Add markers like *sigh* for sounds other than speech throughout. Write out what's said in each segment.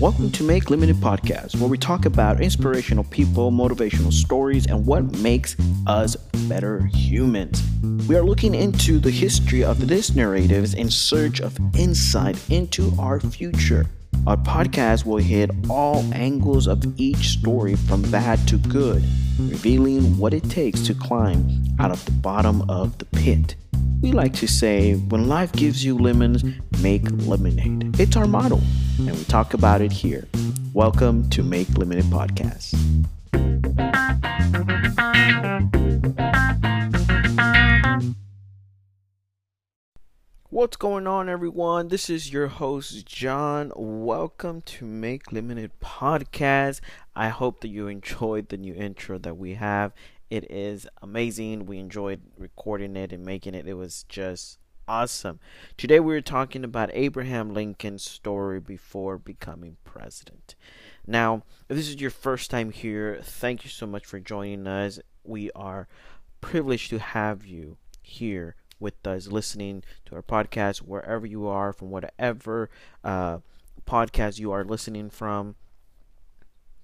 Welcome to Make Lemonade Podcast, where we talk about inspirational people, motivational stories, and what makes us better humans. We are looking into the history of these narratives in search of insight into our future. Our podcast will hit all angles of each story from bad to good, revealing what it takes to climb out of the bottom of the pit. We like to say, when life gives you lemons, make lemonade. It's our motto, and we talk about it here. Welcome to Make Lemonade Podcast. What's going on, everyone? This is your host, John. Welcome to Make Lemonade Podcast. I hope that you enjoyed the new intro that we have. It is amazing. We enjoyed recording it and making it. It was just awesome. Today, we're talking about Abraham Lincoln's story before becoming president. Now, if this is your first time here, thank you so much for joining us. We are privileged to have you here with us listening to our podcast wherever you are from whatever uh, podcast you are listening from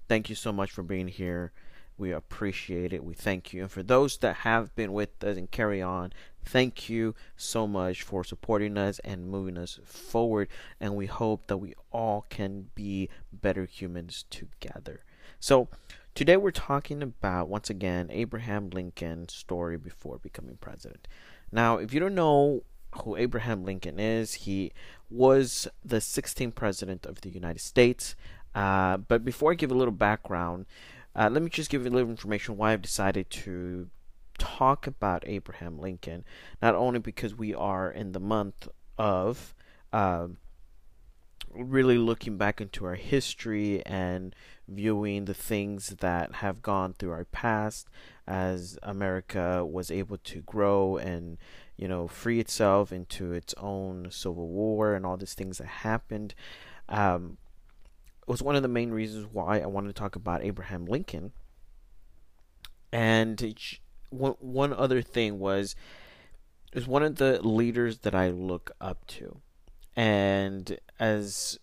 thank you so much for being here we appreciate it. We thank you. And for those that have been with us and carry on thank you so much for supporting us and moving us forward. And we hope that we all can be better humans together. So today we're talking about once again abraham lincoln's story before becoming president. Now, if you don't know who Abraham Lincoln is, he was the 16th president of the United States. Uh, but before I give a little background, uh, let me just give you a little information why I've decided to talk about Abraham Lincoln. Not only because we are in the month of uh, really looking back into our history and viewing the things that have gone through our past as America was able to grow and you know free itself into its own civil war and all these things that happened um, was one of the main reasons why I wanted to talk about Abraham Lincoln and one one other thing was is one of the leaders that I look up to and as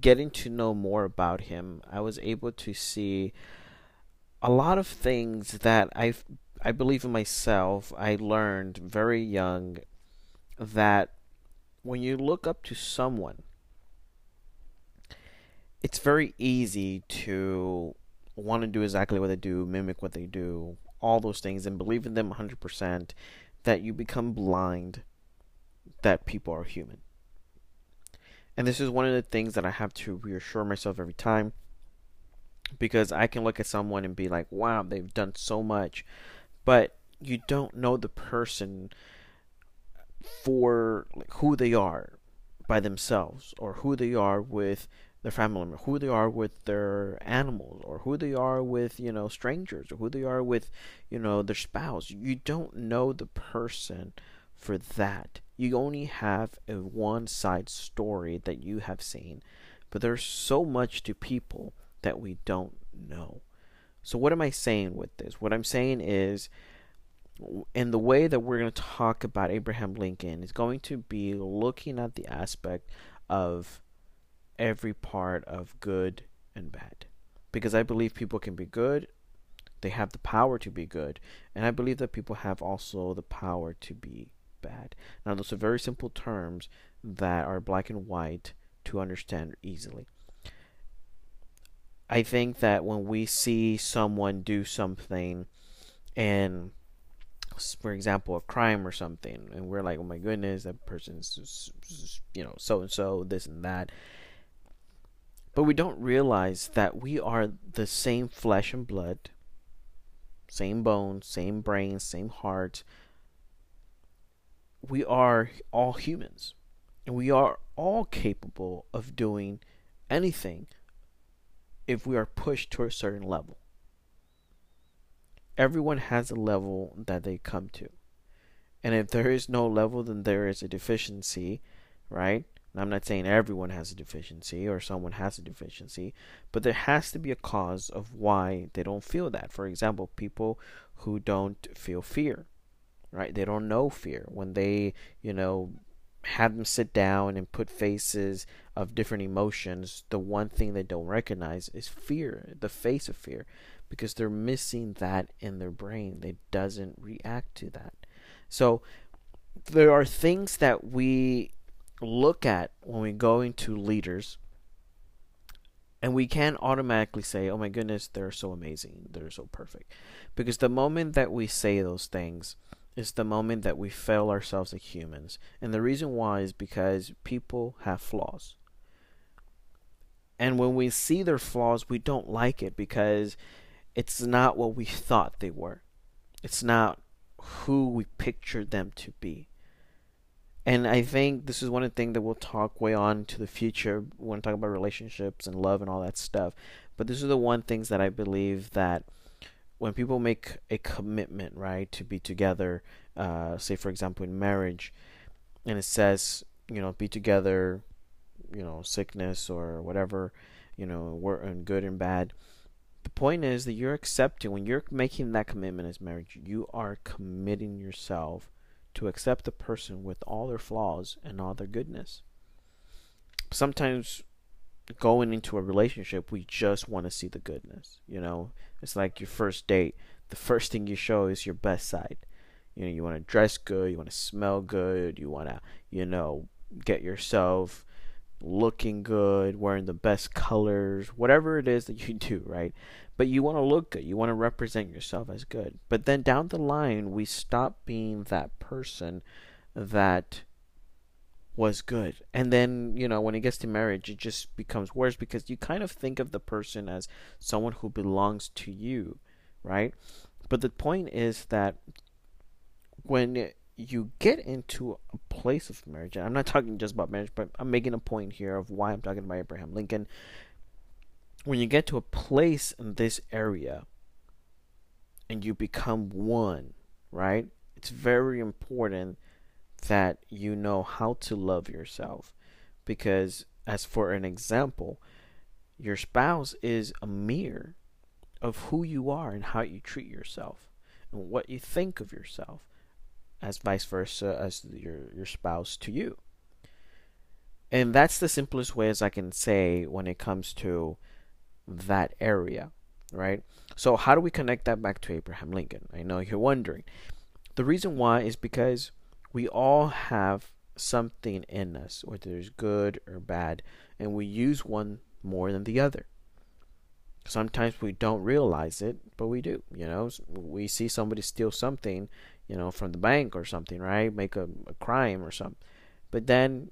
getting to know more about him, I was able to see a lot of things that I I believe in myself. I learned very young that when you look up to someone, it's very easy to want to do exactly what they do, mimic what they do, all those things, and believe in them 100%, that you become blind that people are human. And this is one of the things that I have to reassure myself every time because I can look at someone and be like, wow, they've done so much. But you don't know the person for who they are by themselves or who they are with their family member, who they are with their animals, or who they are with, you know, strangers, or who they are with, you know, their spouse. You don't know the person for that you only have a one side story that you have seen. But there's so much to people that we don't know. So, what am I saying with this? What I'm saying is, in the way that we're going to talk about Abraham Lincoln, is going to be looking at the aspect of every part of good and bad. Because I believe people can be good, they have the power to be good, and I believe that people have also the power to be bad. Now, those are very simple terms that are black and white to understand easily. I think that when we see someone do something and for example, a crime or something, and we're like, oh my goodness, that person's, you know, so and so, this and that. But we don't realize that we are the same flesh and blood, same bones, same brain, same heart, we are all humans and we are all capable of doing anything if we are pushed to a certain level. Everyone has a level that they come to. And if there is no level, then there is a deficiency, right? I'm not saying everyone has a deficiency or someone has a deficiency, but there has to be a cause of why they don't feel that. For example, people who don't feel fear right? They don't know fear. When they, you know, have them sit down and put faces of different emotions, the one thing they don't recognize is fear, the face of fear, because they're missing that in their brain. They doesn't react to that. So there are things that we look at when we go into leaders and we can't automatically say, "Oh my goodness, they're so amazing. They're so perfect." Because the moment that we say those things, is the moment that we fail ourselves as humans. And the reason why is because people have flaws. And when we see their flaws, we don't like it because it's not what we thought they were. It's not who we pictured them to be. And I think this is one of the things that we'll talk way on to the future when talk about relationships and love and all that stuff. But this is the one things that I believe that when people make a commitment, right, to be together, uh, say for example in marriage, and it says, you know, be together, you know, sickness or whatever, you know, and good and bad. The point is that you're accepting when you're making that commitment as marriage, you are committing yourself to accept the person with all their flaws and all their goodness. Sometimes going into a relationship, we just want to see the goodness. You know, it's like your first date. The first thing you show is your best side. You know, you want to dress good, you want to smell good, you want to, you know, get yourself looking good, wearing the best colors, whatever it is that you *laughs* do, right? But you want to look good. You want to represent yourself as good. But then down the line, we stop being that person that was good. And then, you know, when it gets to marriage, it just becomes worse because you kind of think of the person as someone who belongs to you, right? But the point is that when you get into a place of marriage, and I'm not talking just about marriage, but I'm making a point here of why I'm talking about Abraham Lincoln. When you get to a place in this area and you become one, right? It's very important that you know how to love yourself. Because, as for an example, your spouse is a mirror of who you are and how you treat yourself and what you think of yourself, as vice versa as your, your spouse to you. And that's the simplest way as I can say when it comes to that area, right? So, how do we connect that back to Abraham Lincoln? I know you're wondering. The reason why is because we all have something in us, whether it's good or bad, and we use one more than the other. Sometimes we don't realize it, but we do. You know, we see somebody steal something, you know, from the bank or something, right? Make a, a crime or something. But then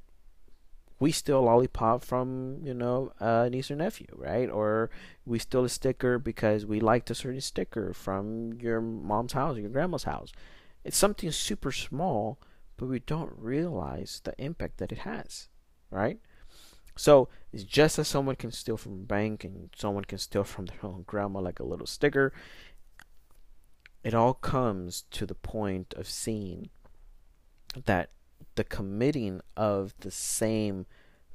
we steal lollipop from, you know, a niece or nephew, right? Or we steal a sticker because we liked a certain sticker from your mom's house or your grandma's house. It's something super small, but we don't realize the impact that it has, right? So it's just as someone can steal from a bank and someone can steal from their own grandma like a little sticker. It all comes to the point of seeing that the committing of the same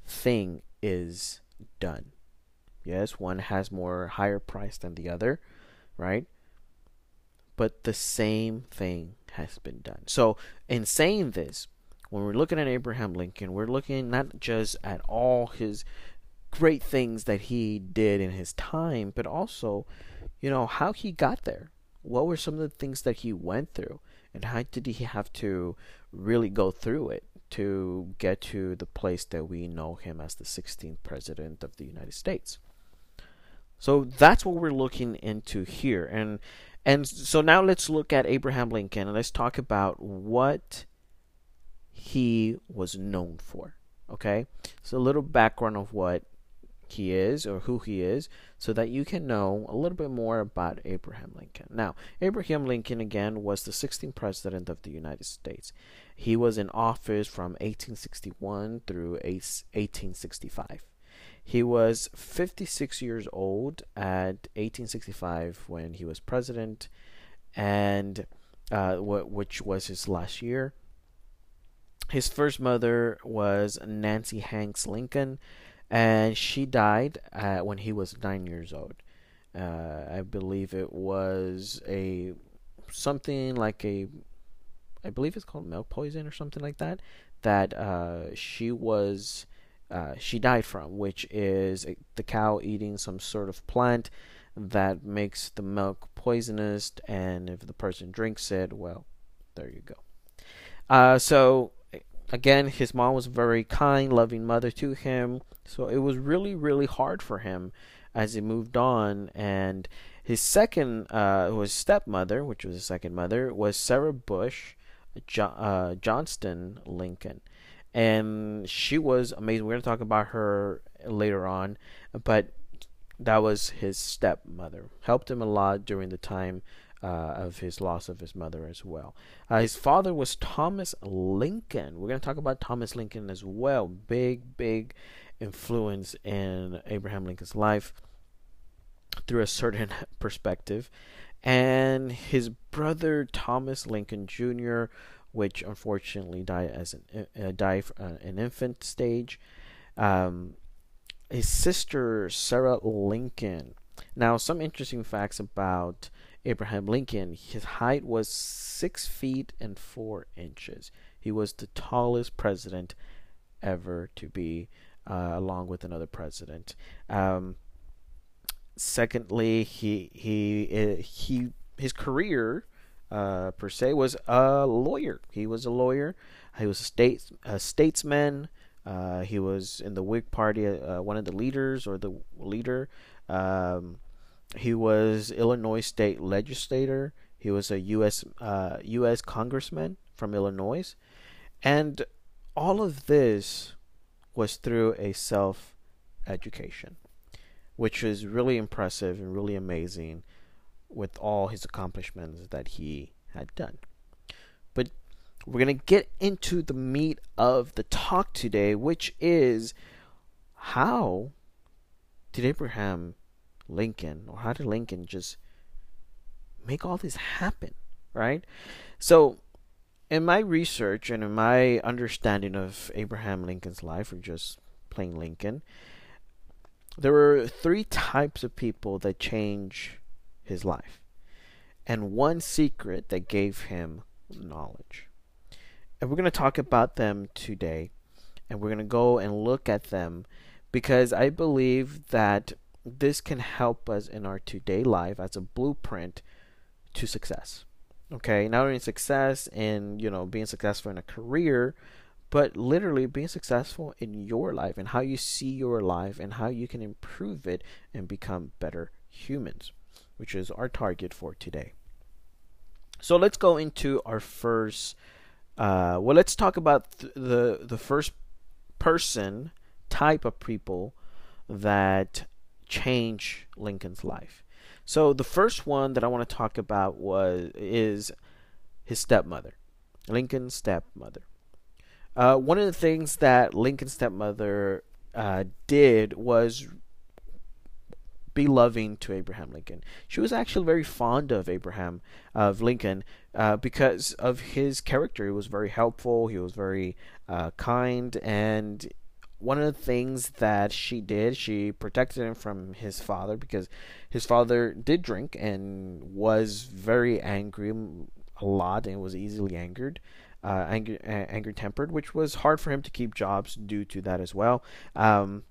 thing is done. Yes, one has more higher price than the other, right? But the same thing has been done. So, in saying this, when we're looking at Abraham Lincoln, we're looking not just at all his great things that he did in his time, but also, you know, how he got there. What were some of the things that he went through, and how did he have to really go through it to get to the place that we know him as the 16th president of the United States? So that's what we're looking into here, and and so now let's look at Abraham Lincoln and let's talk about what he was known for. Okay? So a little background of what he is or who he is so that you can know a little bit more about Abraham Lincoln. Now, Abraham Lincoln again was the 16th president of the United States. He was in office from 1861 through 1865. He was 56 years old at 1865 when he was president, and uh, which was his last year. His first mother was Nancy Hanks Lincoln, and she died uh, when he was nine years old. Uh, I believe it was a something like a, I believe it's called milk poison or something like that. that uh, she was uh, she died from, which is the cow eating some sort of plant that makes the milk poisonous, and if the person drinks it, well, there you go. Uh, so again, his mom was a very kind, loving mother to him. So it was really, really hard for him as he moved on. And his second, uh, his stepmother, which was his second mother, was Sarah Bush jo- uh, Johnston Lincoln. And she was amazing. We're going to talk about her later on. But that was his stepmother. Helped him a lot during the time uh, of his loss of his mother as well. Uh, his father was Thomas Lincoln. We're going to talk about Thomas Lincoln as well. Big, big influence in Abraham Lincoln's life through a certain *laughs* perspective. And his brother Thomas Lincoln Jr., which unfortunately died as an uh, died uh, an infant stage. Um, his sister Sarah Lincoln. Now, some interesting facts about Abraham Lincoln. His height was six feet and four inches. He was the tallest president ever to be, uh, along with another president. Um, secondly, he he uh, he his career uh, per se was a lawyer. He was a lawyer. He was a state a statesman. Uh, he was in the Whig Party, uh, one of the leaders or the leader. Um, he was Illinois state legislator. He was a U.S. Uh, U.S. congressman from Illinois, and all of this was through a self education, which is really impressive and really amazing with all his accomplishments that he had done. But we're going to get into the meat of the talk today, which is how did Abraham Lincoln, or how did Lincoln just make all this happen, right? So, in my research and in my understanding of Abraham Lincoln's life, or just plain Lincoln, there were three types of people that change his life, and one secret that gave him knowledge. And we're going to talk about them today, and we're going to go and look at them because I believe that this can help us in our today life as a blueprint to success. Okay, not only success in you know being successful in a career, but literally being successful in your life and how you see your life and how you can improve it and become better humans, which is our target for today. So let's go into our first. Uh, well, let's talk about th- the the first person type of people that change Lincoln's life. So the first one that I want to talk about was is his stepmother, Lincoln's stepmother. Uh, one of the things that Lincoln's stepmother uh, did was be loving to Abraham Lincoln. She was actually very fond of Abraham of Lincoln uh, because of his character. He was very helpful. He was very uh, kind, and one of the things that she did, she protected him from his father because his father did drink and was very angry a lot and was easily angered, uh, anger, anger tempered, which was hard for him to keep jobs due to that as well. Um,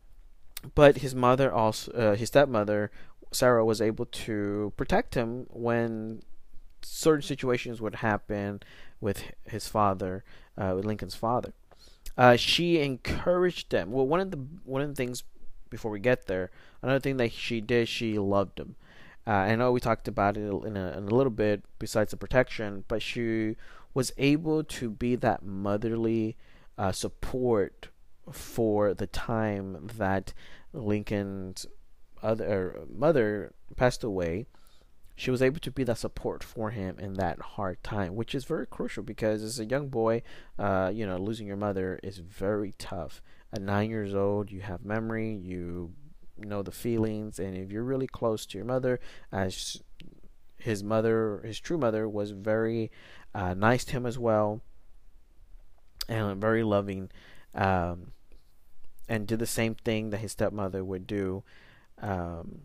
but his mother also, uh, his stepmother Sarah, was able to protect him when certain situations would happen with his father, uh, with Lincoln's father uh, she encouraged them. Well, one of the one of the things before we get there, another thing that she did, she loved them. Uh, I know we talked about it in a, in a little bit besides the protection, but she was able to be that motherly uh, support for the time that Lincoln's other mother passed away she was able to be that support for him in that hard time, which is very crucial because as a young boy, uh, you know, losing your mother is very tough. At nine years old, you have memory, you know the feelings, and if you're really close to your mother, as his mother, his true mother, was very uh, nice to him as well, and very loving, um, and did the same thing that his stepmother would do. Um,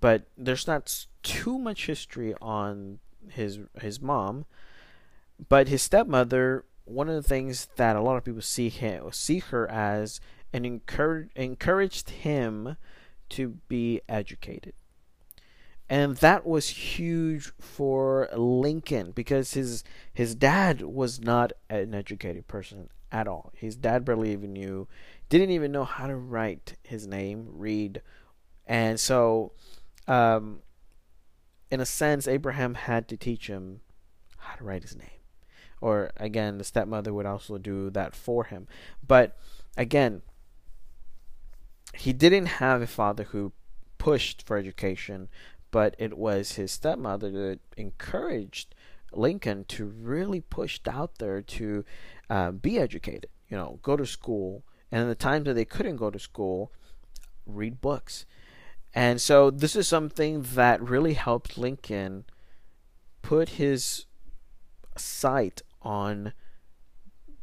but there's not too much history on his his mom. But his stepmother one of the things that a lot of people see him see her as and encourage, encouraged him to be educated. And that was huge for Lincoln because his his dad was not an educated person at all. His dad barely even knew, didn't even know how to write his name, read, and so, um, in a sense, Abraham had to teach him how to write his name. Or again, the stepmother would also do that for him. But again, he didn't have a father who pushed for education, but it was his stepmother that encouraged Lincoln to really push out there to uh, be educated. You know, go to school, and in the times that they couldn't go to school, read books. And so this is something that really helped Lincoln put his sight on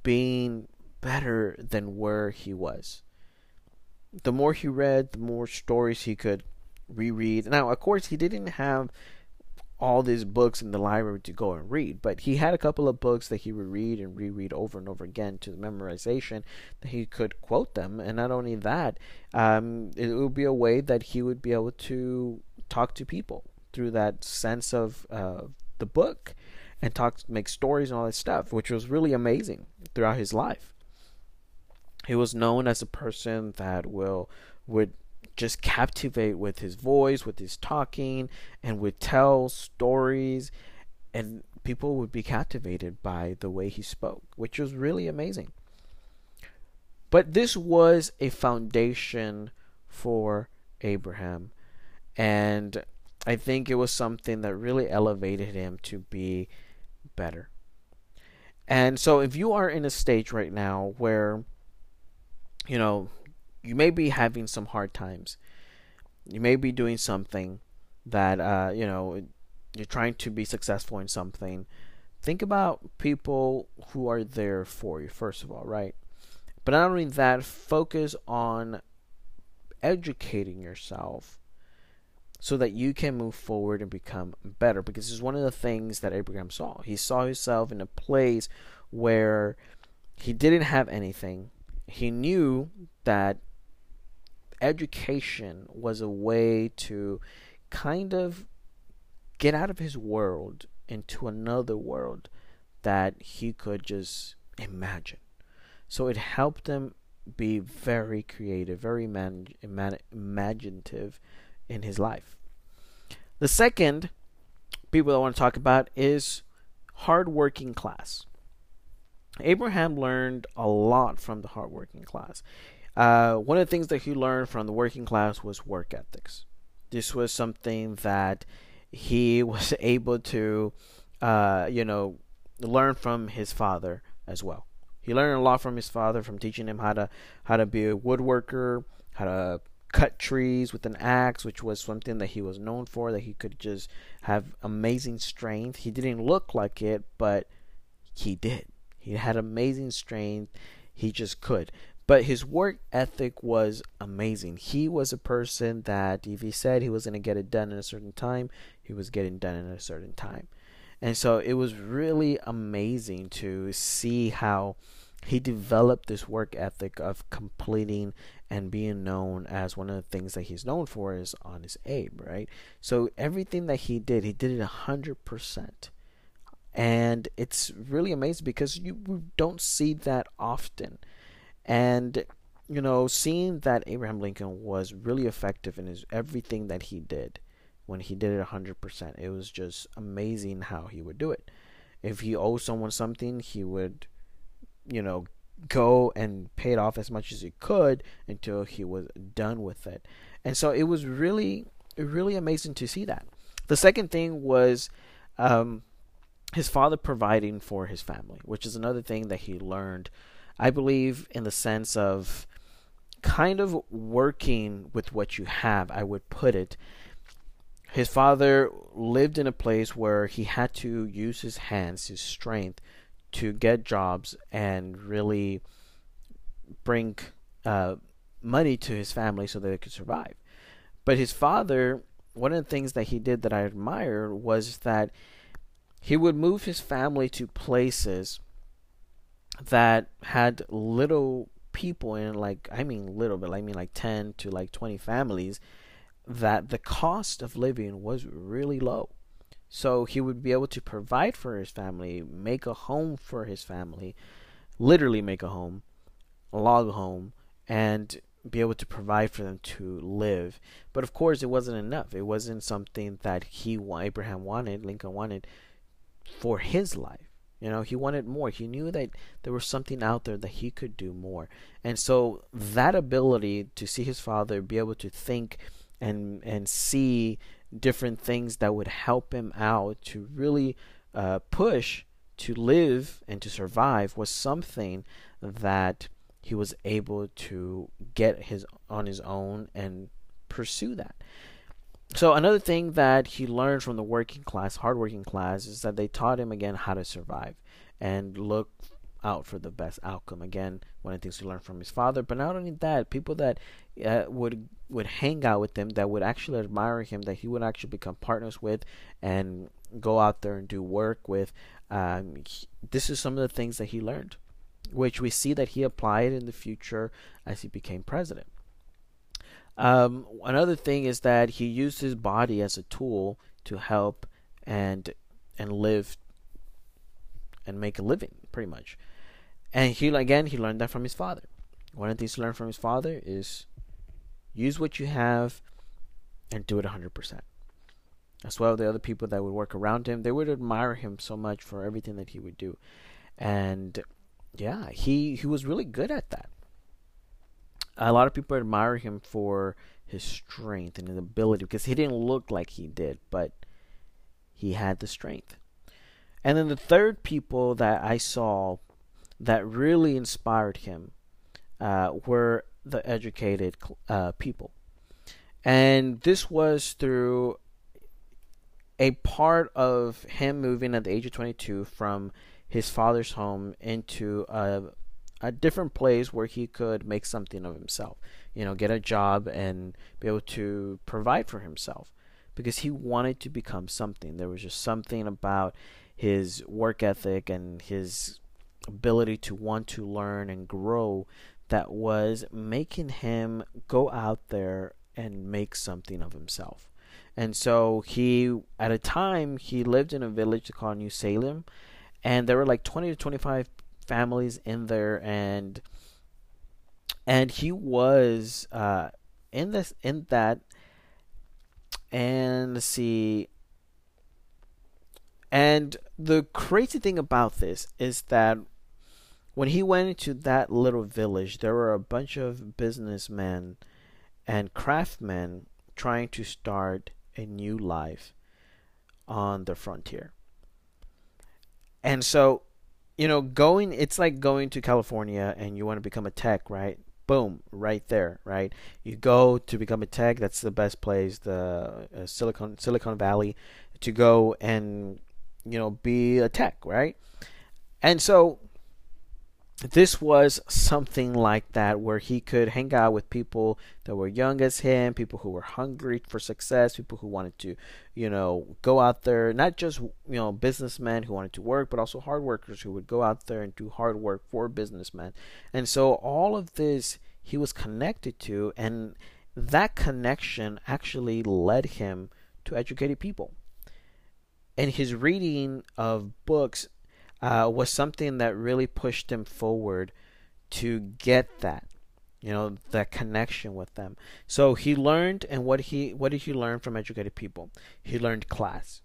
being better than where he was. The more he read, the more stories he could reread. Now, of course, he didn't have all these books in the library to go and read, but he had a couple of books that he would read and reread over and over again to the memorization that he could quote them. And not only that, um, it would be a way that he would be able to talk to people through that sense of uh, the book and talk, make stories and all that stuff, which was really amazing throughout his life. He was known as a person that will would just captivate with his voice, with his talking, and would tell stories, and people would be captivated by the way he spoke, which was really amazing. But this was a foundation for Abraham, and I think it was something that really elevated him to be better. And so, if you are in a stage right now where, you know, you may be having some hard times. You may be doing something that uh, you know you're trying to be successful in something. Think about people who are there for you first of all, right? But not only that, focus on educating yourself so that you can move forward and become better. Because this is one of the things that Abraham saw. He saw himself in a place where he didn't have anything. He knew that education was a way to kind of get out of his world into another world that he could just imagine. So it helped him be very creative, very man- imaginative in his life. The second people I want to talk about is hardworking class. Abraham learned a lot from the hardworking class. Uh, one of the things that he learned from the working class was work ethics. This was something that he *laughs* was able to, uh, you know, learn from his father as well. He learned a lot from his father, from teaching him how to how to be a woodworker, how to cut trees with an axe, which was something that he was known for. That he could just have amazing strength. He didn't look like it, but he did. He had amazing strength. He just could. But his work ethic was amazing. He was a person that if he said he was going to get it done in a certain time, he was getting done in a certain time. And so it was really amazing to see how he developed this work ethic of completing and being known as one of the things that he's known for is Honest Abe, right? So everything that he did, he did it a hundred percent. And it's really amazing because you don't see that often. And you know, seeing that Abraham Lincoln was really effective in his everything that he did when he did it 100%, it was just amazing how he would do it. If he owed someone something, he would, you know, go and pay it off as much as he could until he was done with it. And so it was really, really amazing to see that. The second thing was um, his father providing for his family, which is another thing that he learned I believe in the sense of kind of working with what you have, I would put it. His father lived in a place where he had to use his hands, his strength, to get jobs and really bring uh, money to his family so that they could survive. But his father, one of the things that he did that I admire was that he would move his family to places that had little people in like I mean little but I mean like 10 to like 20 families that the cost of living was really low. So he would be able to provide for his family, make a home for his family, literally make a home, a log home, and be able to provide for them to live. But of course, it wasn't enough. It wasn't something that he, Abraham wanted, Lincoln wanted for his life. You know, he wanted more. He knew that there was something out there that he could do more. And so that ability to see his father, be able to think and and see different things that would help him out to really uh, push to live and to survive was something that he was able to get his on his own and pursue that. So another thing that he learned from the working class, hardworking class, is that they taught him again how to survive and look out for the best outcome. Again, one of the things he learned from his father. But not only that, people that uh, would would hang out with him, that would actually admire him, that he would actually become partners with, and go out there and do work with. Um, he, this is some of the things that he learned, which we see that he applied in the future as he became president. Um, another thing is that he used his body as a tool to help and and live and make a living, pretty much. And he again he learned that from his father. One of the things he learned from his father is use what you have and do it 100%. As well, the other people that would work around him, they would admire him so much for everything that he would do. And yeah, he he was really good at that. A lot of people admire him for his strength and his ability because he didn't look like he did, but he had the strength. And then the third people that I saw that really inspired him uh, were the educated uh, people. And this was through a part of him moving at the age of 22 from his father's home into a, a different place where he could make something of himself. You know, get a job and be able to provide for himself because he wanted to become something. There was just something about his work ethic and his ability to want to learn and grow that was making him go out there and make something of himself. And so he, at a time, he lived in a village called New Salem, and there were like 20 to 25 families in there, and and he was uh, in this in that, and see, and the crazy thing about this is that when he went into that little village, there were a bunch of businessmen and craftsmen trying to start a new life on the frontier. And so, you know, going, it's like going to California and you want to become a tech, right? Boom, right there, right? You go to become a tech, that's the best place, the uh, Silicon Silicon Valley, to go and you know, be a tech, right? And so this was something like that where he could hang out with people that were young as him, people who were hungry for success, people who wanted to, you know, go out there, not just, you know, businessmen who wanted to work, but also hard workers who would go out there and do hard work for businessmen. And so all of this he was connected to and that connection actually led him to educated people and his reading of books uh, was something that really pushed him forward to get that you know that connection with them. So he learned and what he what did he learn from educated people? He learned class.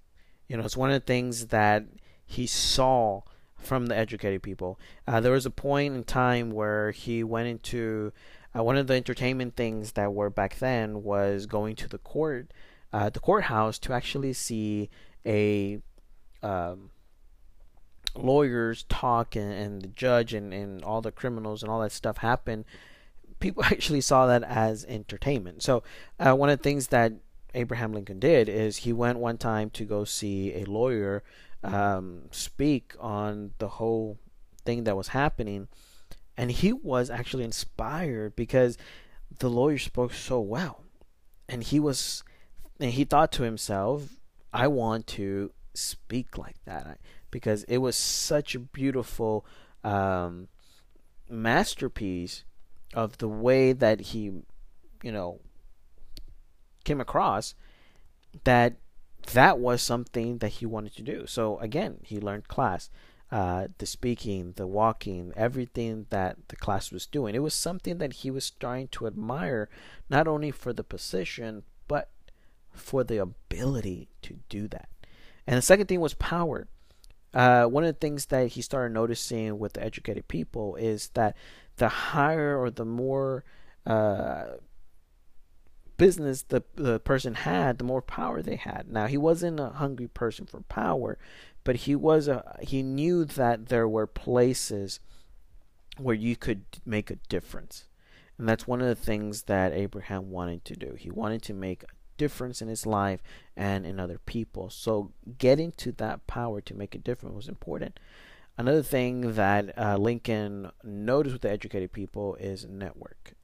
You know it's one of the things that he saw from the educated people. Uh, there was a point in time where he went into uh, one of the entertainment things that were back then was going to the court uh, the courthouse to actually see a um, lawyers talk and, and the judge and, and all the criminals and all that stuff happen, people *laughs* actually saw that as entertainment. So uh, one of the things that Abraham Lincoln did is he went one time to go see a lawyer um, speak on the whole thing that was happening, and he was actually inspired because the lawyer spoke so well, and he was, and he thought to himself, I want to speak like that because it was such a beautiful um, masterpiece of the way that he, you know, came across that that was something that he wanted to do. So again, he learned class, uh, the speaking, the walking, everything that the class was doing. It was something that he was starting to admire, not only for the position, but for the ability to do that. And the second thing was power. Uh, one of the things that he started noticing with the educated people is that the higher or the more uh, business the the person had, the more power they had. Now he wasn't a hungry person for power, but he was a he knew that there were places where you could make a difference. And that's one of the things that Abraham wanted to do. He wanted to make a difference in his life and in other people. So getting to that power to make a difference was important. Another thing that uh, Lincoln noticed with the educated people is network.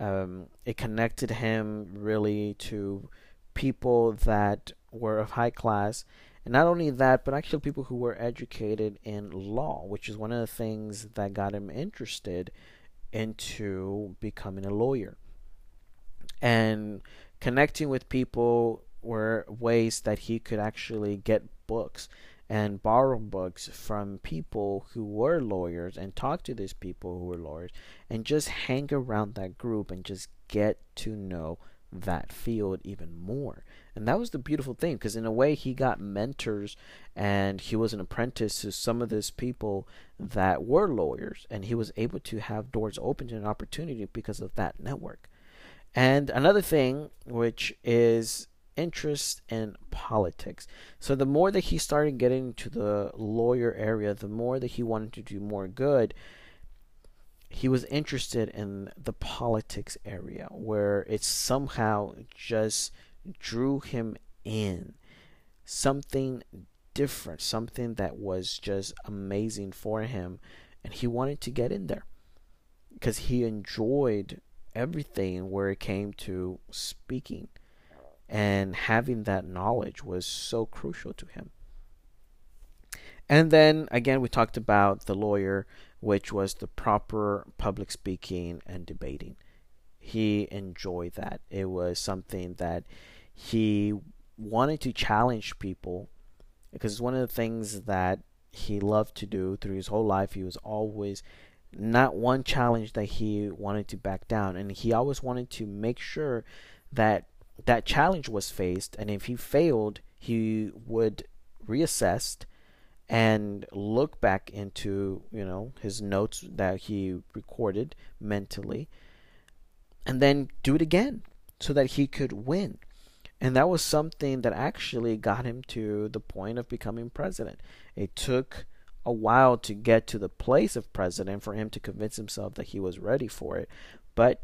Um, it connected him really to people that were of high class. And not only that, but actually people who were educated in law, which is one of the things that got him interested into becoming a lawyer. And connecting with people were ways that he could actually get books and borrow books from people who were lawyers and talk to these people who were lawyers and just hang around that group and just get to know that field even more. And that was the beautiful thing because, in a way, he got mentors and he was an apprentice to some of these people that were lawyers, and he was able to have doors open to an opportunity because of that network. And another thing, which is interest in politics. So the more that he started getting into the lawyer area, the more that he wanted to do more good, he was interested in the politics area where it somehow just drew him in. Something different, something that was just amazing for him. And he wanted to get in there because he enjoyed everything where it came to speaking and having that knowledge was so crucial to him. And then again, we talked about the lawyer, which was the proper public speaking and debating. He enjoyed that. It was something that he wanted to challenge people because one of the things that he loved to do through his whole life. He was always not one challenge that he wanted to back down, and he always wanted to make sure that that challenge was faced, and if he failed, he would reassess and look back into you know his notes that he recorded mentally, and then do it again so that he could win. And that was something that actually got him to the point of becoming president. It took a while to get to the place of president for him to convince himself that he was ready for it. But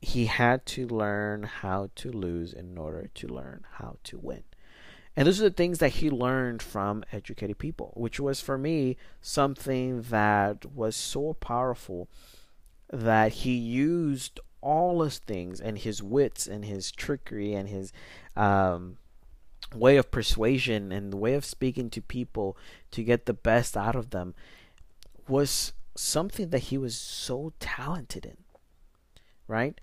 he had to learn how to lose in order to learn how to win. And those are the things that he learned from educated people, which was for me something that was so powerful that he used all his things and his wits and his trickery and his um, way of persuasion and the way of speaking to people to get the best out of them was something that he was so talented in right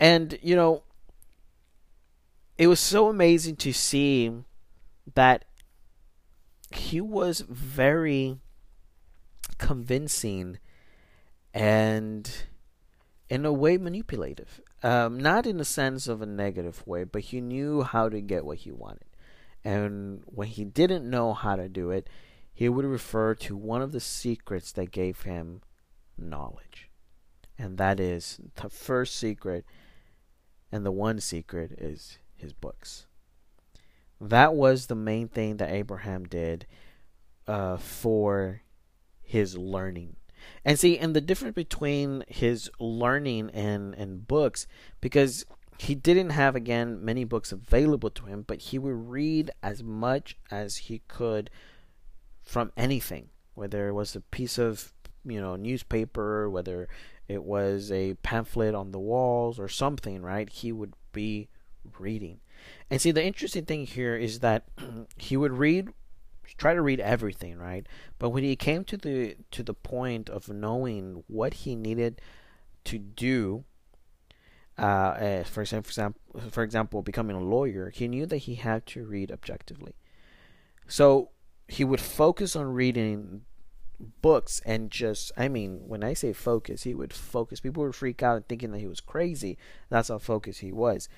and, you know, it was so amazing to see that he was very convincing and in a way manipulative. Um, not in the sense of a negative way, but he knew how to get what he wanted. And when he didn't know how to do it, he would refer to one of the secrets that gave him knowledge. And that is the first secret and the one secret is his books. That was the main thing that Abraham did uh, for his learning. And see, and the difference between his learning and, and books, because he didn't have, again, many books available to him, but he would read as much as he could from anything, whether it was a piece of, you know, newspaper, whether it was a pamphlet on the walls or something, right? He would be reading. And see, the interesting thing here is that *clears throat* he would read try to read everything, right? But when he came to the to the point of knowing what he needed to do, uh, eh, for example, for example, becoming a lawyer, he knew that he had to read objectively. So he would focus on reading books and just I mean when I say focus he would focus people would freak out thinking that he was crazy that's how focused he was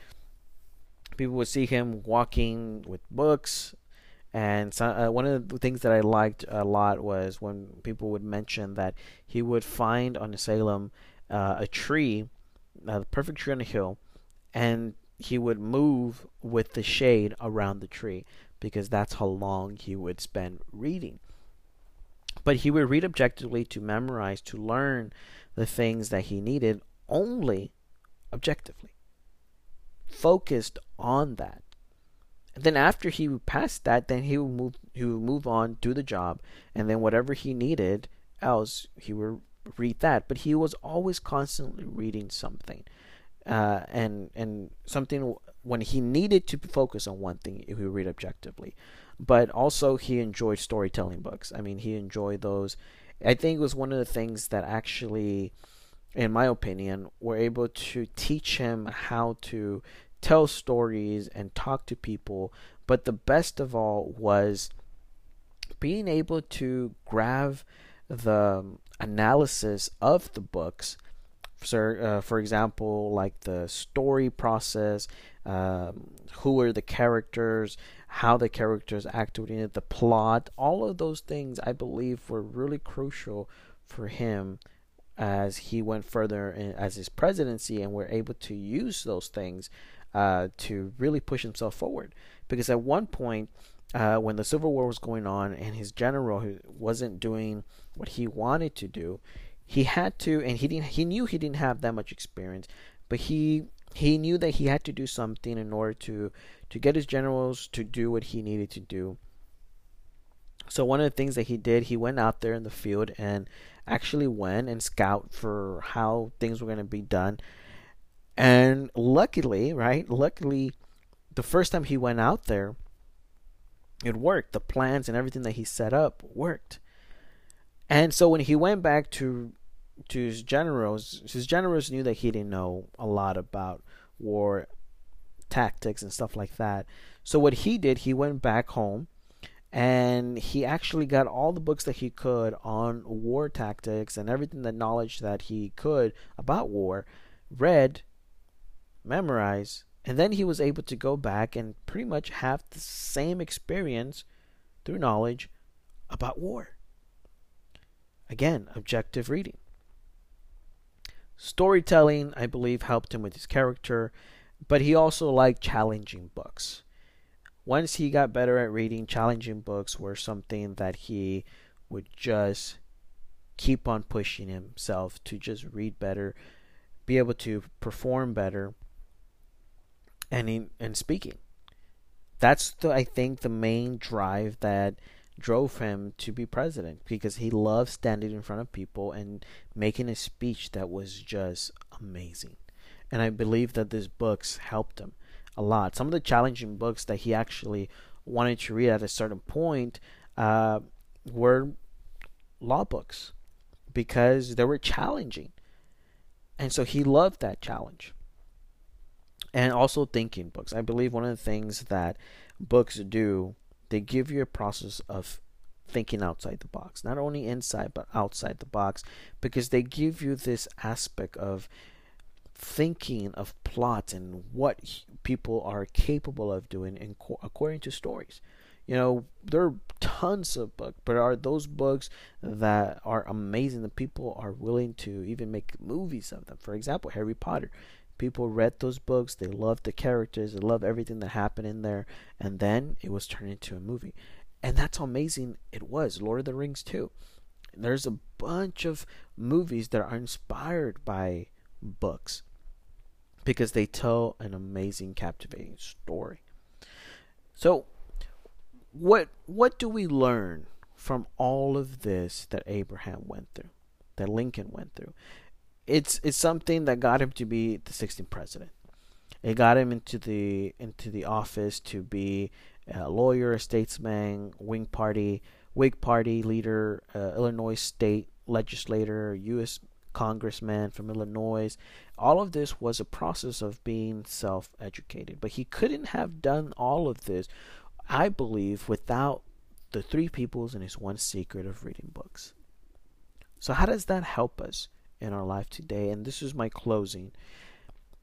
people would see him walking with books and so, uh, one of the things that I liked a lot was when people would mention that he would find on Salem uh, a tree, a perfect tree on a hill, and he would move with the shade around the tree because that's how long he would spend reading. But he would read objectively to memorize, to learn the things that he needed only objectively. Focused on that. And then after he passed that, then he would move he would move on, do the job, and then whatever he needed else, he would read that. But he was always constantly reading something. Uh, and and something when he needed to focus on one thing, he would read objectively. But also, he enjoyed storytelling books. I mean, he enjoyed those. I think it was one of the things that actually, in my opinion, were able to teach him how to tell stories and talk to people. But the best of all was being able to grab the analysis of the books. So, uh, for example, like the story process, um, who are the characters, how the characters acted in it, the plot, all of those things I believe were really crucial for him as he went further in, as his presidency and were able to use those things uh, to really push himself forward. Because at one point, uh, when the Civil War was going on and his general wasn't doing what he wanted to do, he had to, and he didn't. He knew he didn't have that much experience, but he he knew that he had to do something in order to to get his generals to do what he needed to do. So one of the things that he did, he went out there in the field and actually went and scout for how things were going to be done and luckily, right? Luckily, the first time he went out there, it worked. The plans and everything that he set up worked. And so when he went back to to his generals, his generals knew that he didn't know a lot about war tactics and stuff like that. So what he did, he went back home and he actually got all the books that he could on war tactics and everything the knowledge that he could about war, read memorize, and then he was able to go back and pretty much have the same experience through knowledge about war. Again, objective reading. Storytelling, I believe, helped him with his character, but he also liked challenging books. Once he got better at reading, challenging books were something that he would just keep on pushing himself to just read better, be able to perform better, and in, and speaking. That's the I think the main drive that drove him to be president because he loved standing in front of people and making a speech that was just amazing. And I believe that these books helped him a lot. Some of the challenging books that he actually wanted to read at a certain point uh, were law books because they were challenging. And so he loved that challenge and also thinking books. I believe one of the things that books do, they give you a process of thinking outside the box, not only inside but outside the box, because they give you this aspect of thinking of plots and what people are capable of doing in, according to stories. You know, there are tons of books, but are those books that are amazing that people are willing to even make movies of them? For example, Harry Potter. People read those books, they loved the characters, they loved everything that happened in there, and then it was turned into a movie. And that's how amazing it was. Lord of the Rings, too. There's a bunch of movies that are inspired by books because they tell an amazing, captivating story. So, what what do we learn from all of this that Abraham went through, that Lincoln went through? It's it's something that got him to be the 16th president. It got him into the into the office to be a lawyer, a statesman, Whig Party, Whig Party leader, uh, Illinois state legislator, U.S. congressman from Illinois. All of this was a process of being self-educated, but he couldn't have done all of this, I believe, without the three peoples and his one secret of reading books. So how does that help us in our life today? And this is my closing.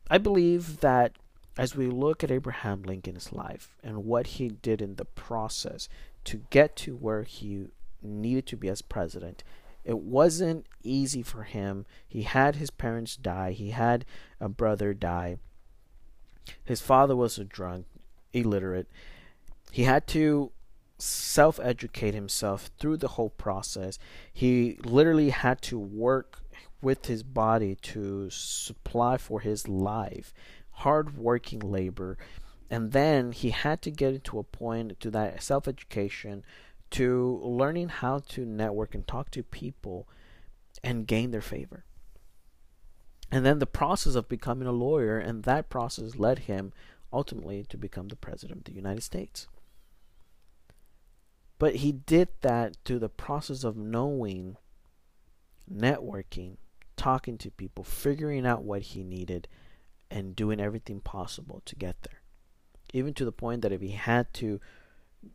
I believe that as we look at Abraham Lincoln's life and what he did in the process to get to where he needed to be as president, it wasn't easy for him. He had his parents die, he had a brother die. His father was a drunk, illiterate. He had to self educate himself through the whole process. He literally had to work with his body to supply for his life, hard working labor. And then he had to get into a point to that self education to learning how to network and talk to people and gain their favor. And then the process of becoming a lawyer, and that process led him ultimately to become the President of the United States. But he did that through the process of knowing, networking, talking to people, figuring out what he needed, and doing everything possible to get there. Even to the point that if he had to,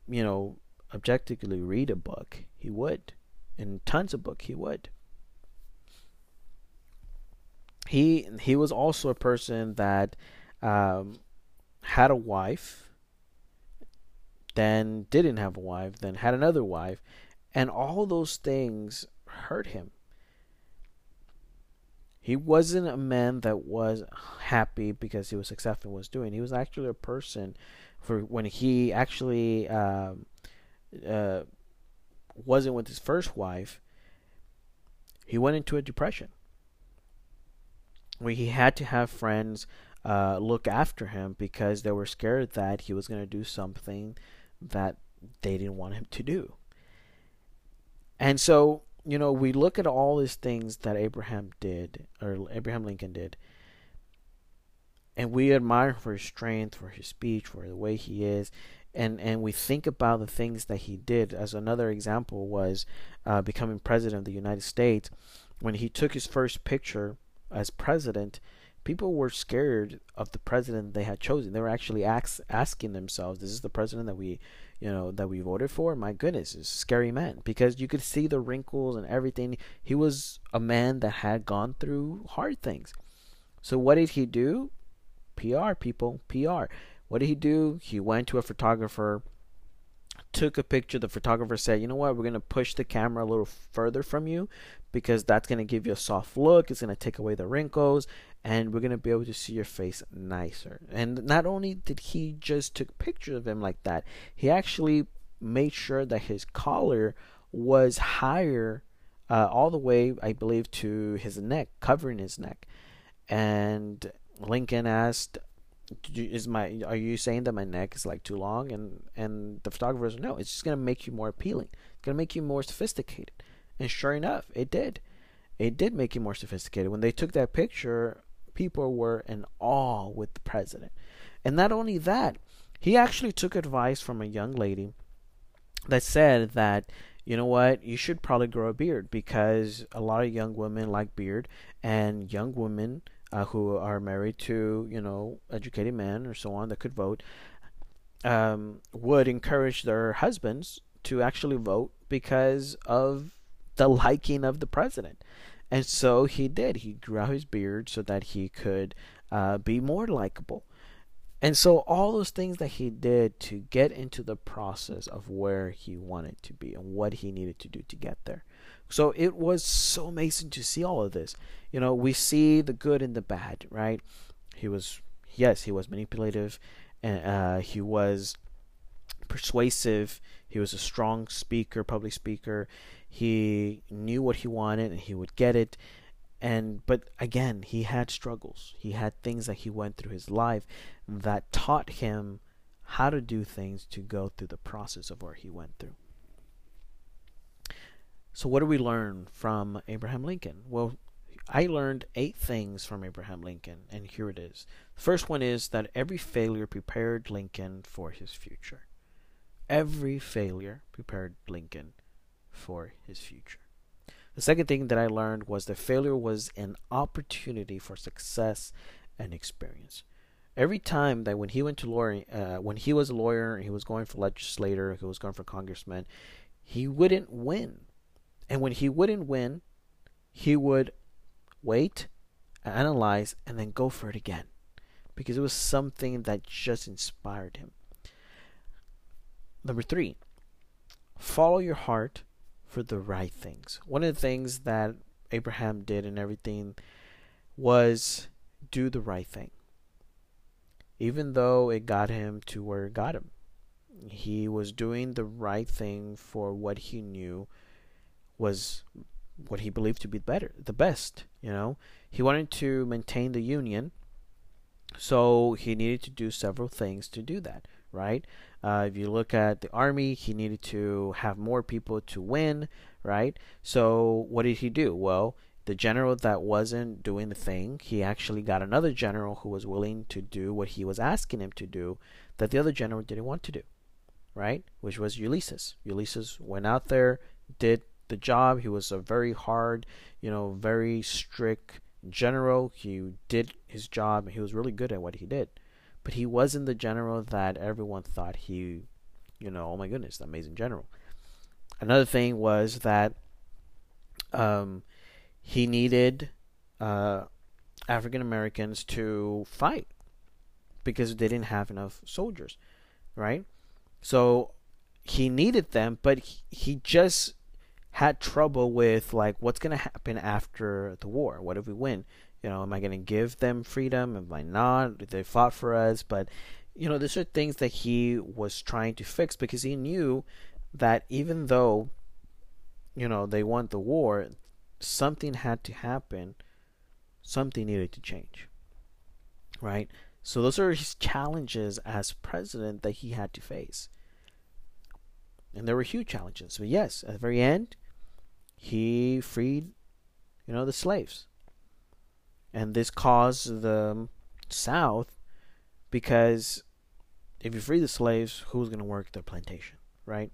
you know, objectively read a book, he would. And tons of book he would. He he was also a person that um, had a wife, then didn't have a wife, then had another wife, and all those things hurt him he wasn't a man that was happy because he was successful in what he was doing. He was actually a person for when he actually um, uh, wasn't with his first wife. He went into a depression where he had to have friends uh, look after him because they were scared that he was going to do something that they didn't want him to do. And so you know, we look at all these things that Abraham did, or Abraham Lincoln did, and we admire for his strength, for his speech, for the way he is, and and we think about the things that he did. As another example was uh, becoming president of the United States, when he took his first picture as president, people were scared of the president they had chosen. They were actually ask, asking themselves, "Is "This is the president that we you know, that we voted for, my goodness, is scary man because you could see the wrinkles and everything. He was a man that had gone through hard things. So what did he do? PR people, PR. What did he do? He went to a photographer, took a picture. The photographer said, "You know what? We're going to push the camera a little further from you because that's going to give you a soft look. It's going to take away the wrinkles and we're going to be able to see your face nicer. And not only did he just took pictures of him like that, he actually made sure that his collar was higher uh, all the way, I believe, to his neck, covering his neck. And Lincoln asked, "Is my are you saying that my neck is like too long?" And and the photographer said, "No, it's just gonna make you more appealing. It's gonna make you more sophisticated." And sure enough, it did. It did make you more sophisticated. When they took that picture, people were in awe with the president. And not only that, he actually took advice from a young lady that said that you know what you should probably grow a beard because a lot of young women like beard and young women uh, who are married to you know educated men or so on that could vote um, would encourage their husbands to actually vote because of the liking of the president and so he did. He grew out his beard so that he could uh, be more likable. And so all those things that he did to get into the process of where he wanted to be and what he needed to do to get there. So it was so amazing to see all of this. You know, we see the good and the bad, right? He was, yes, he was manipulative, and uh, he was persuasive. He was a strong speaker, public speaker. He knew what he wanted and he would get it. And but again, he had struggles. He had things that he went through his life that taught him how to do things to go through the process of where he went through. So what do we learn from Abraham Lincoln? Well, I learned eight things from Abraham Lincoln, and here it is. The First one is that every failure prepared Lincoln for his future. Every failure prepared Lincoln for his future. The second thing that I learned was that failure was an opportunity for success and experience. Every time that when he went to lawyer, uh, when he was a lawyer, he was going for legislator, he was going for congressman, he wouldn't win. And when he wouldn't win, he would wait, analyze, and then go for it again because it was something that just inspired him. Number three, follow your heart for the right things. One of the things that Abraham did and everything was do the right thing. Even though it got him to where it got him, he was doing the right thing for what he knew was what he believed to be better, the best. You know, he wanted to maintain the union, so he needed to do several things to do that, right? Uh, if you look at the army, he needed to have more people to win, right? So what did he do? Well, the general that wasn't doing the thing, he actually got another general who was willing to do what he was asking him to do that the other general didn't want to do, right? Which was Ulysses. Ulysses went out there, did the job. He was a very hard, you know, very strict general. He did his job he was really good at what he did. But he wasn't the general that everyone thought he, you know, oh my goodness, amazing general. Another thing was that um, he needed uh, African Americans to fight because they didn't have enough soldiers, right? So he needed them, but he, he just had trouble with like what's going to happen after the war. What if we win? You know, am I going to give them freedom? Am I not? They fought for us, but you know, these are things that he was trying to fix because he knew that even though you know they won the war, something had to happen. Something needed to change. Right? So those are his challenges as president that he had to face. And there were huge challenges. But yes, at the very end, he freed, you know, the slaves. And this caused the South because if you free the slaves, who's going to work the plantation, right?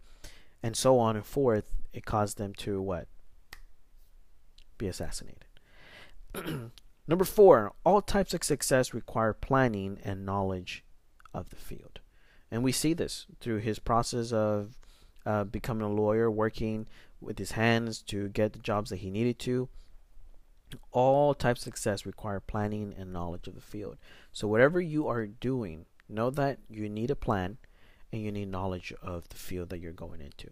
And so on and forth. It caused them to what? Be assassinated. *clears throat* Number four, all types of success require planning and knowledge of the field. And we see this through his process of uh, becoming a lawyer, working with his hands to get the jobs that he needed to. All types of success require planning and knowledge of the field. So, whatever you are doing, know that you need a plan and you need knowledge of the field that you're going into.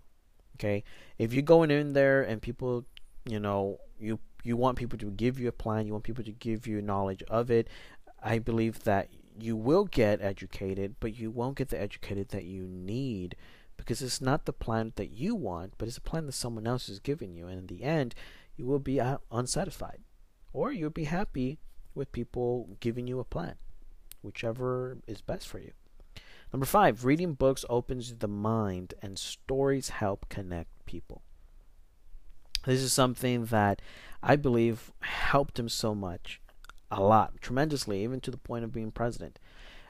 Okay? If you're going in there and people, you know, you you want people to give you a plan, you want people to give you knowledge of it, I believe that you will get educated, but you won't get the educated that you need because it's not the plan that you want, but it's a plan that someone else is giving you. And in the end, you will be unsatisfied, or you'll be happy with people giving you a plan, whichever is best for you. Number five, reading books opens the mind, and stories help connect people. This is something that I believe helped him so much, a lot, tremendously, even to the point of being president.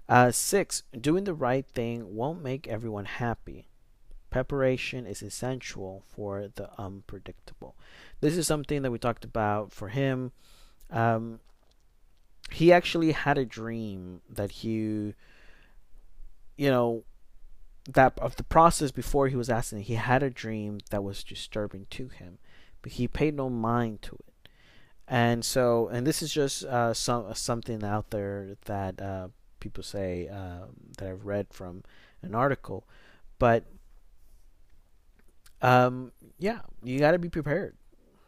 Uh, six, doing the right thing won't make everyone happy, Preparation is essential for the unpredictable. This is something that we talked about for him. Um, he actually had a dream that he, you know, that of the process before he was asking, he had a dream that was disturbing to him, but he paid no mind to it. And so, and this is just uh, some something out there that uh, people say uh, that I've read from an article, but um, yeah, you got to be prepared.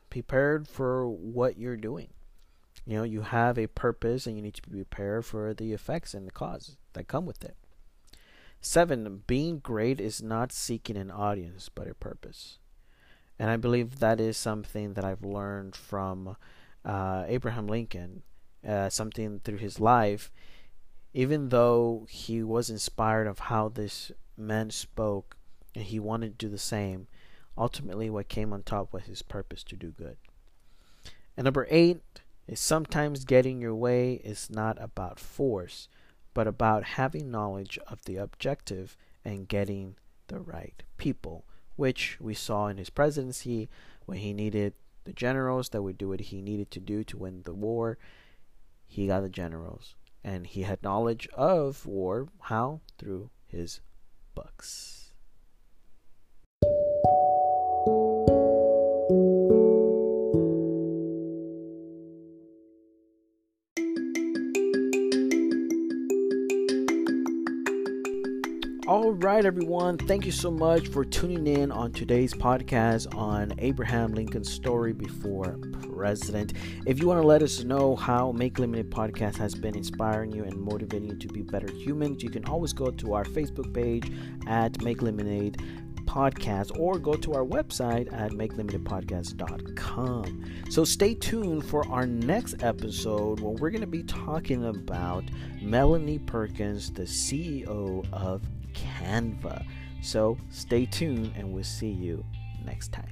Prepared for what you're doing. You know, you have a purpose and you need to be prepared for the effects and the causes that come with it. Seven, being great is not seeking an audience, but a purpose. And I believe that is something that I've learned from uh, Abraham Lincoln, uh, something through his life. Even though he was inspired of how this man spoke, and he wanted to do the same, Ultimately, what came on top was his purpose to do good. And number eight, is sometimes getting your way is not about force, but about having knowledge of the objective and getting the right people, which we saw in his presidency when he needed the generals that would do what he needed to do to win the war. He got the generals, and he had knowledge of war. How? Through his books. Right, everyone. Thank you so much for tuning in on today's podcast on Abraham Lincoln's story before president. If you want to let us know how Make Lemonade Podcast has been inspiring you and motivating you to be better humans, you can always go to our Facebook page at Make Lemonade podcast or go to our website at makelemonadepodcast.com. So stay tuned for our next episode where we're going to be talking about Melanie Perkins, the CEO of Canva. So stay tuned and we'll see you next time.